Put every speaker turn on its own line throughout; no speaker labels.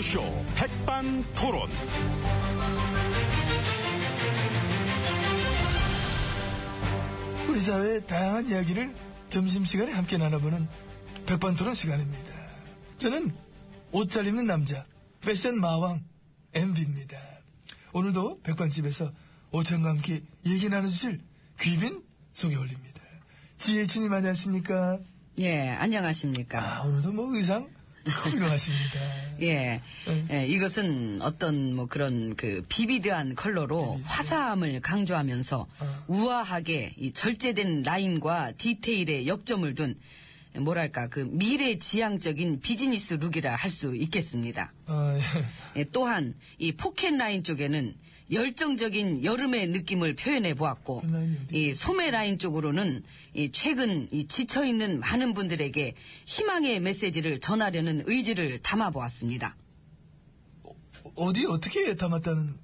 라디오쇼 백반 토론.
우리 사회의 다양한 이야기를 점심시간에 함께 나눠보는 백반 토론 시간입니다. 저는 옷 잘 입는 남자, 패션 마왕, MB입니다. 오늘도 백반집에서 오천과 함께 얘기 나눠주실 귀빈 소개 올립니다. 지혜진님 안녕하십니까?
예, 안녕하십니까.
아, 오늘도 뭐 의상 훌륭하십니다.
예,
응.
예, 이것은 어떤 뭐 그런 그 vivid한 컬러로 화사함을 강조하면서
어.
우아하게 이 절제된 라인과 디테일에 역점을 둔 뭐랄까 그 미래 지향적인 business look이라 할 수 있겠습니다.
아, 예.
예, 또한 이 포켓 라인 쪽에는 열정적인 여름의 느낌을 표현해 보았고
이
소매 라인 쪽으로는 이 최근 이 지쳐 있는 많은 분들에게 희망의 메시지를 전하려는 의지를 담아 보았습니다.
어디 어떻게 담았다는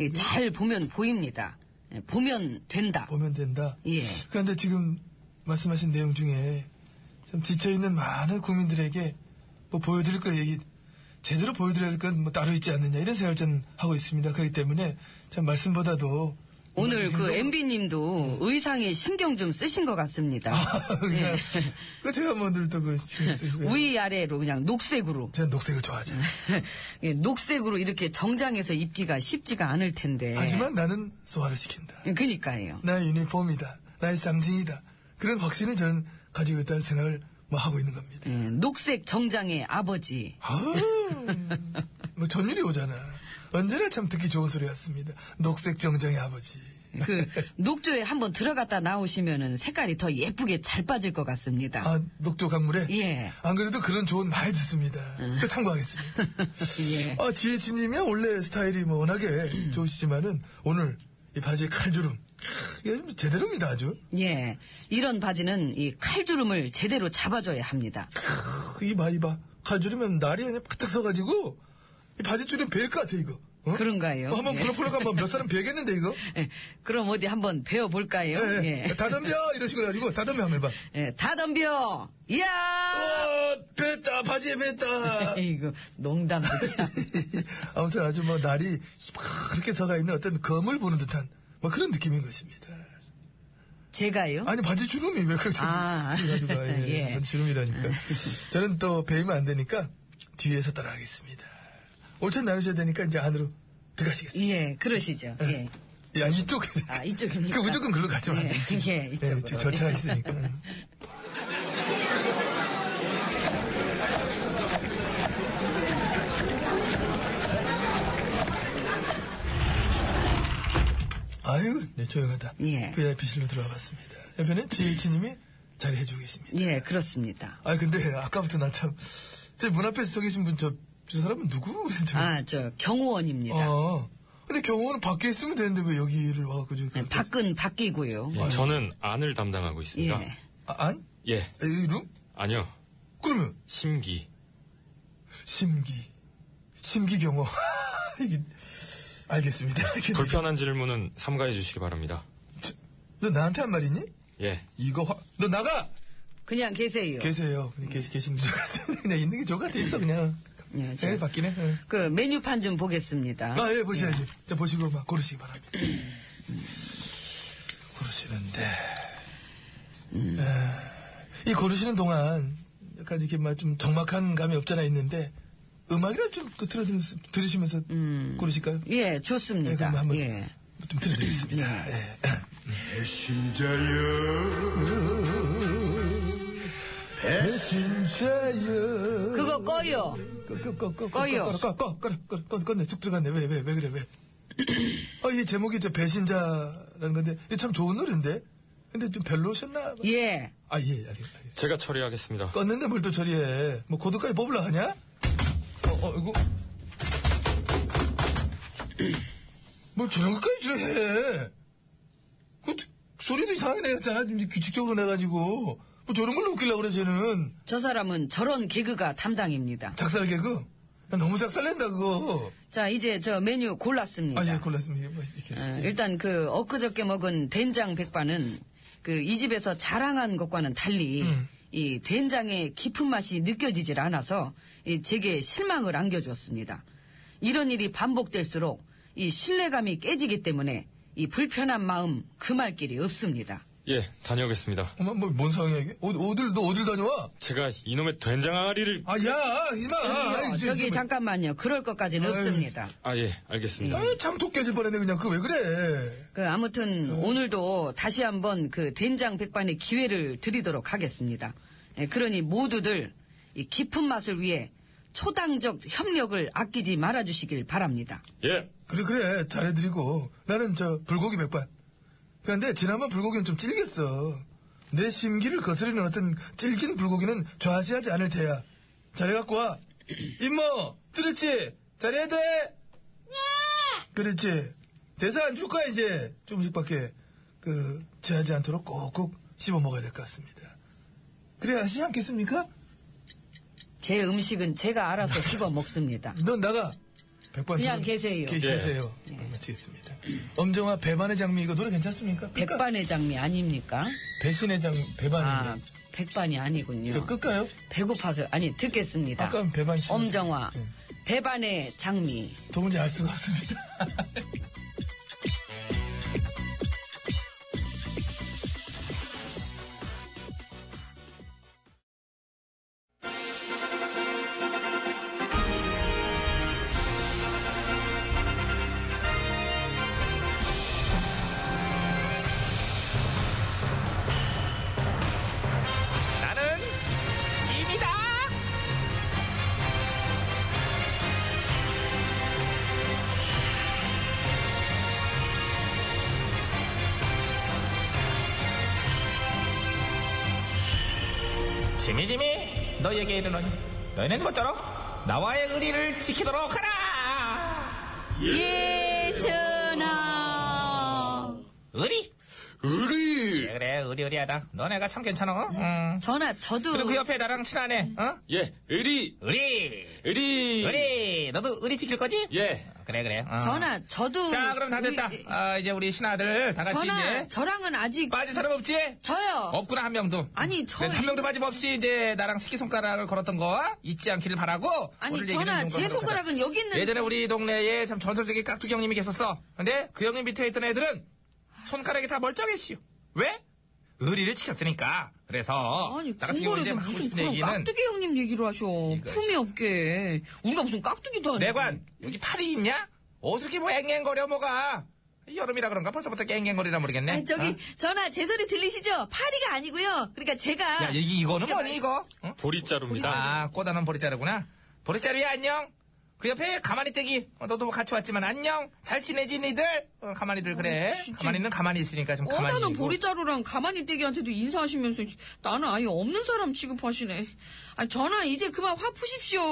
예, 잘 보면 보입니다. 예, 보면 된다.
보면 된다.
예.
그런데 지금 말씀하신 내용 중에 좀 지쳐있는 많은 국민들에게 뭐 보여드릴 거 얘기, 제대로 보여드려야 할건뭐 따로 있지 않느냐 이런 생각을 저는 하고 있습니다. 그렇기 때문에 참 말씀보다도
오늘 그
행동-
MB님도 의상에 신경 좀 쓰신 것 같습니다.
그냥 그 제가 뭐늘또그
위 아래로 그냥 녹색으로.
저는 녹색을 좋아하잖아요.
예, 녹색으로 이렇게 정장에서 입기가 쉽지가 않을 텐데.
하지만 나는 소화를 시킨다.
예, 그니까요.
나의 유니폼이다. 나의 상징이다. 그런 확신을 저는 가지고 있다는 생각을 뭐 하고 있는 겁니다.
예, 녹색 정장의 아버지.
아우, 뭐 전율이 오잖아. 언제나 참 듣기 좋은 소리였습니다. 녹색 정장의 아버지.
그 녹조에 한번 들어갔다 나오시면은 색깔이 더 예쁘게 잘 빠질 것 같습니다.
아, 녹조 강물에?
예.
안 그래도 그런 조언 많이 듣습니다. 그 참고하겠습니다.
예.
아, 지혜진님이 원래 스타일이 뭐 워낙에 좋으시지만은 오늘 이 바지의 칼주름. 좀 제대로입니다, 아주.
예. 이런 바지는 이 칼주름을 제대로 잡아줘야 합니다.
크, 이 봐, 이 봐. 칼주름면 날이 그냥 바짝 서가지고 이 바지 줄이면 벨것 같아, 이거. 어?
그런가요?
어, 한번
예.
폴록폴록 한번 몇 사람 베겠는데, 이거?
예, 그럼 어디 한번 배워볼까요?
예, 예. 다 덤벼! 이런 식으로 해가지고 다 덤벼 한번 해봐.
예, 다 덤벼! 이야!
어, 뱉다, 바지에 뱉다.
이거 농담도 참.
아무튼 아주 뭐 날이 그렇게 서가 있는 어떤 검을 보는 듯한 뭐 그런 느낌인 것입니다.
제가요?
아니 바지 주름이 왜 그렇게
아.
가지고 예,
예.
바지 주름이라니까. 저는 또 배이면 안 되니까 뒤에서 따라가겠습니다. 올천 나누셔야 되니까 이제 안으로 들어가시겠습니다.
예, 그러시죠. 예.
야 이쪽.
아, 이쪽입니까?
그 무조건 글로 가지 마.
예, 예, 이쪽으로.
절차가 있으니까. 아유, 네, 조용하다.
예.
VIP실로 들어와 봤습니다. 옆에는 지혜치님이 자리해주고 계십니다.
예, 그렇습니다.
아, 근데 아까부터 나 참, 저문 앞에 서 계신 분, 저, 저 사람은 누구? 저,
아, 저, 경호원입니다.
어. 근데 경호는 밖에 있으면 되는데 왜 여기를 와갖고 저.
예, 밖은 바뀌고요.
예, 저는 안을 담당하고 있습니다.
예.
아, 안?
예.
이 룸?
아니요.
그러면,
심기.
심기. 심기 경호. 이게, 알겠습니다.
불편한 질문은 삼가해 주시기 바랍니다.
너 나한테 한말 있니?
예.
이거 화, 너 나가!
그냥 계세요.
계세요. 그냥 계시, 계시면 같습니다. 그냥 있는 게 좋을 것 같아, 있어, 그냥.
예, 저-
예, 바뀌네. 예.
그 메뉴판 좀 보겠습니다.
아, 예, 보셔야지. 자, 보시고 막 고르시기 바랍니다. 고르시는데, 에, 이 고르시는 동안 약간 이렇게 막좀 적막한 감이 없잖아 있는데, 음악이라 좀 그, 틀어드, 들으시면서 고르실까요?
예,
예,
좋습니다.
그럼 한번
예.
좀 틀어드리겠습니다. 예. 배신자여.
그거 꺼요.
꺼, 꺼, 꺼, 꺼,
꺼요.
꺼, 꺼, 꺼, 꺼, 꺼, 꺼, 꺼네. 쑥 들어갔네. 왜, 왜, 왜 그래, 왜. 아, 이 제목이 저 배신자라는 건데, 참 좋은 노래인데? 근데 좀 별로셨나?
예.
아, 예, 알겠, 알겠.
제가 처리하겠습니다.
껐는데 뭘 또 처리해. 뭐, 코드까지 뽑으려 하냐? 어, 어, 이거. 뭘 저런 것까지 처리해. 그, 소리도 이상하게 내었잖아. 좀 규칙적으로 내가지고. 뭐 저런 걸로 웃기려고 그래, 쟤는.
저 사람은 저런 개그가 담당입니다.
작살 개그? 야, 너무 작살낸다, 그거.
자, 이제 저 메뉴 골랐습니다.
아, 예, 골랐습니다. 뭐, 이렇게.
어, 일단 그 엊그저께 먹은 된장 백반은 그 이 집에서 자랑한 것과는 달리
음.
이 된장의 깊은 맛이 느껴지질 않아서 이 제게 실망을 안겨주었습니다. 이런 일이 반복될수록 이 신뢰감이 깨지기 때문에 이 불편한 마음 금할 길이 없습니다.
예, 다녀오겠습니다.
어머, 뭐, 뭔 상황이야, 이게? 어, 어딜, 너 어딜 다녀와?
제가 이놈의 된장 항아리를
아, 야, 이마! 이제,
저기
이제
잠깐만요. 그럴 것까지는
아유.
없습니다.
아, 예, 알겠습니다.
아, 참독 깨질 뻔했네, 그냥. 그 왜 그래?
그 아무튼 오늘도 다시 한번 그 된장 백반의 기회를 드리도록 하겠습니다. 예, 그러니 모두들 이 깊은 맛을 위해 초당적 협력을 아끼지 말아주시길 바랍니다.
예,
그래, 그래. 잘해드리고. 나는 저, 불고기 백반. 그런데 지난번 불고기는 좀 질겼어. 내 심기를 거스르는 어떤 질긴 불고기는 좌시하지 않을 테야. 잘해갖고 와. 임모, 들었지? 잘해야 돼? 그렇지. 대사 안 줄 거야, 이제. 조금씩밖에, 그, 제하지 않도록 꼭꼭 씹어 먹어야 될 것 같습니다. 그래, 하시지 않겠습니까?
제 음식은 제가 알아서 씹어 먹습니다.
넌 나가. 백반
그냥
좀-
계세요.
계,
예.
계세요. 마치겠습니다. 엄정화 배반의 장미 이거 노래 괜찮습니까? 끝까?
백반의 장미 아닙니까?
배신의 장 배반이
아, 백반이 아니군요.
저 끝까요?
배고파서 아니 듣겠습니다.
아까는 배반 씨.
엄정화
예.
배반의 장미
도무지 알 수가 없습니다.
짐이 너에게 이르노니 너희는 모쪼록 나와의 의리를 지키도록 하라.
예 전하
의리.
의리!
그래 그래 의리 의리하다. 너네가 참 괜찮아. 응.
전하 저도
그리고 그 옆에 나랑 친하네. 어?
예, 의리!
의리.
의리!
의리. 너도 의리 지킬 거지?
예,
그래 그래. 어.
전하 저도
자, 그럼 다 됐다.
우리-
아, 이제 우리 신하들 다 같이
전하
이제
저랑은 아직
빠진 사람 없지?
저요
없구나 한 명도.
아니, 저
네, 한 명도 빠짐없이 이제 나랑 새끼 손가락을 걸었던 거 잊지 않기를 바라고.
아니 전하 이제 손가락은 여기. 있는
예전에 우리 동네에 참 전설적인 깍두기 형님이 계셨어. 근데 그 형님 밑에 있던 애들은 손가락이 다 멀쩡했시오. 왜? 의리를 지켰으니까. 그래서
아니
나 같은 경우 이제
궁궐에서
하고
무슨
싶은
그런
얘기는
깍두기 형님 얘기를 하셔 품이 없게 우리가 무슨 깍두기도 아니고
내관 여기 팔이 있냐? 어떻게 뭐 앵앵거려 뭐가? 여름이라 그런가 벌써부터 앵앵거리라 모르겠네.
아니, 저기
어?
전하 제 소리 들리시죠 파리가 아니고요 그러니까 제가
야, 이, 이거는 뭐니, 이거? 응?
보리자루입니다.
아, 꼬다는 보리자루구나. 보리자루야, 안녕. 그 옆에 가만히 떼기. 어, 너도 뭐 같이 왔지만 안녕. 잘 지내지, 니들? 어, 가만히들 그래.
진짜.
가만히는 가만히 있으니까 좀 가만히. 있고.
보리자루랑 가만히 떼기한테도 인사하시면서 나는 아예 없는 사람 취급하시네. 아 전화 이제 그만 화 푸십시오.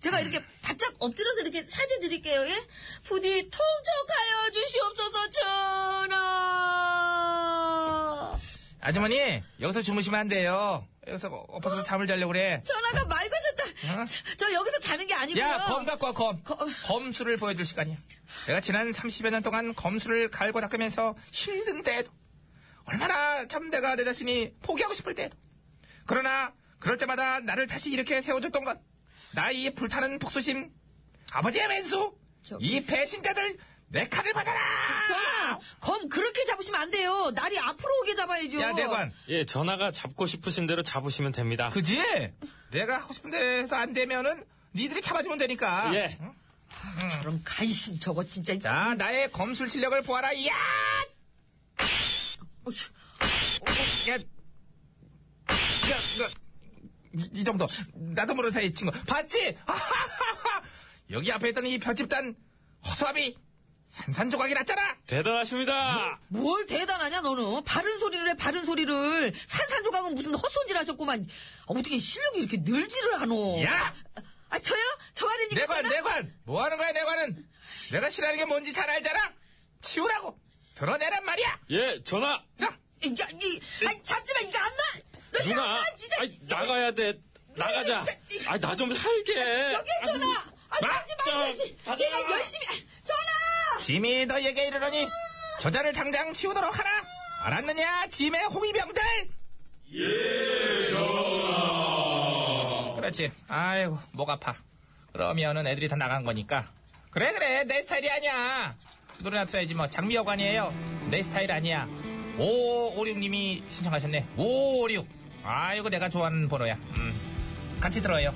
제가 이렇게 바짝 엎드려서 이렇게 사죄 드릴게요. 예? 부디 통촉하여 주시옵소서 전하.
아주머니, 여기서 주무시면 안 돼요. 여기서 엎어서 잠을 자려고 그래.
전화가 말 거셨다.
어?
저, 저 여기서 자는 게 아니고요.
야, 검 갖고 와, 검.
거-
검수를 보여줄 시간이야. 내가 지난 30여 년 동안 검수를 갈고 닦으면서 힘든 때에도, 얼마나 참 내가 내 자신이 포기하고 싶을 때에도, 그러나, 그럴 때마다 나를 다시 이렇게 세워줬던 건, 나의 이 불타는 복수심, 아버지의 왼수,
저-
이 배신자들, 내 칼을 받아라!
전화 검 그렇게 잡으시면 안 돼요. 날이 앞으로 오게 잡아야죠.
야, 내관.
예, 전화가 잡고 싶으신 대로 잡으시면 됩니다.
그지? 내가 하고 싶은 데서 안 되면은, 니들이 잡아주면 되니까.
예.
응?
그럼 간신 저거 진짜.
자, 나의 검술 실력을 보아라, 야! 야, 야, 야, 이, 이 정도. 나도 모르는 사이 친구. 봤지? 여기 앞에 있던 이 편집단 허수아비 산산조각이 났잖아.
대단하십니다!
뭘 대단하냐 너는 바른 소리를 해 바른 소리를 산산조각은 무슨 헛손질 하셨구만 아, 어떻게 실력이 이렇게 늘지를 않어
야!
아 저요? 저 하려니까
내관,
제가?
내관! 뭐 하는 거야, 내관은? 내가 싫어하는 게 뭔지 잘 알잖아? 치우라고! 드러내란 말이야!
예, 전화!
자!
야, 이, 아이, 잡지마 이거 안 나! 너 이거 안
누나!
나, 진짜!
아이, 나가야 돼. 나가자. 아, 나좀 살게.
여기 전화! 아,
마!
잡지!
저,
제가. 열심히!
짐이 너에게 이르러니 저자를 당장 치우도록 하라 알았느냐 짐의 홍위병들 그렇지. 아이고, 목 아파. 그러면은 애들이 다 나간 거니까. 그래, 그래. 내 스타일이 아니야. 노래나 틀어야지 뭐. 장미여관이에요. 내 스타일 아니야. 5556님이 신청하셨네. 556. 아이고, 내가 좋아하는 번호야. 음. 같이 들어요.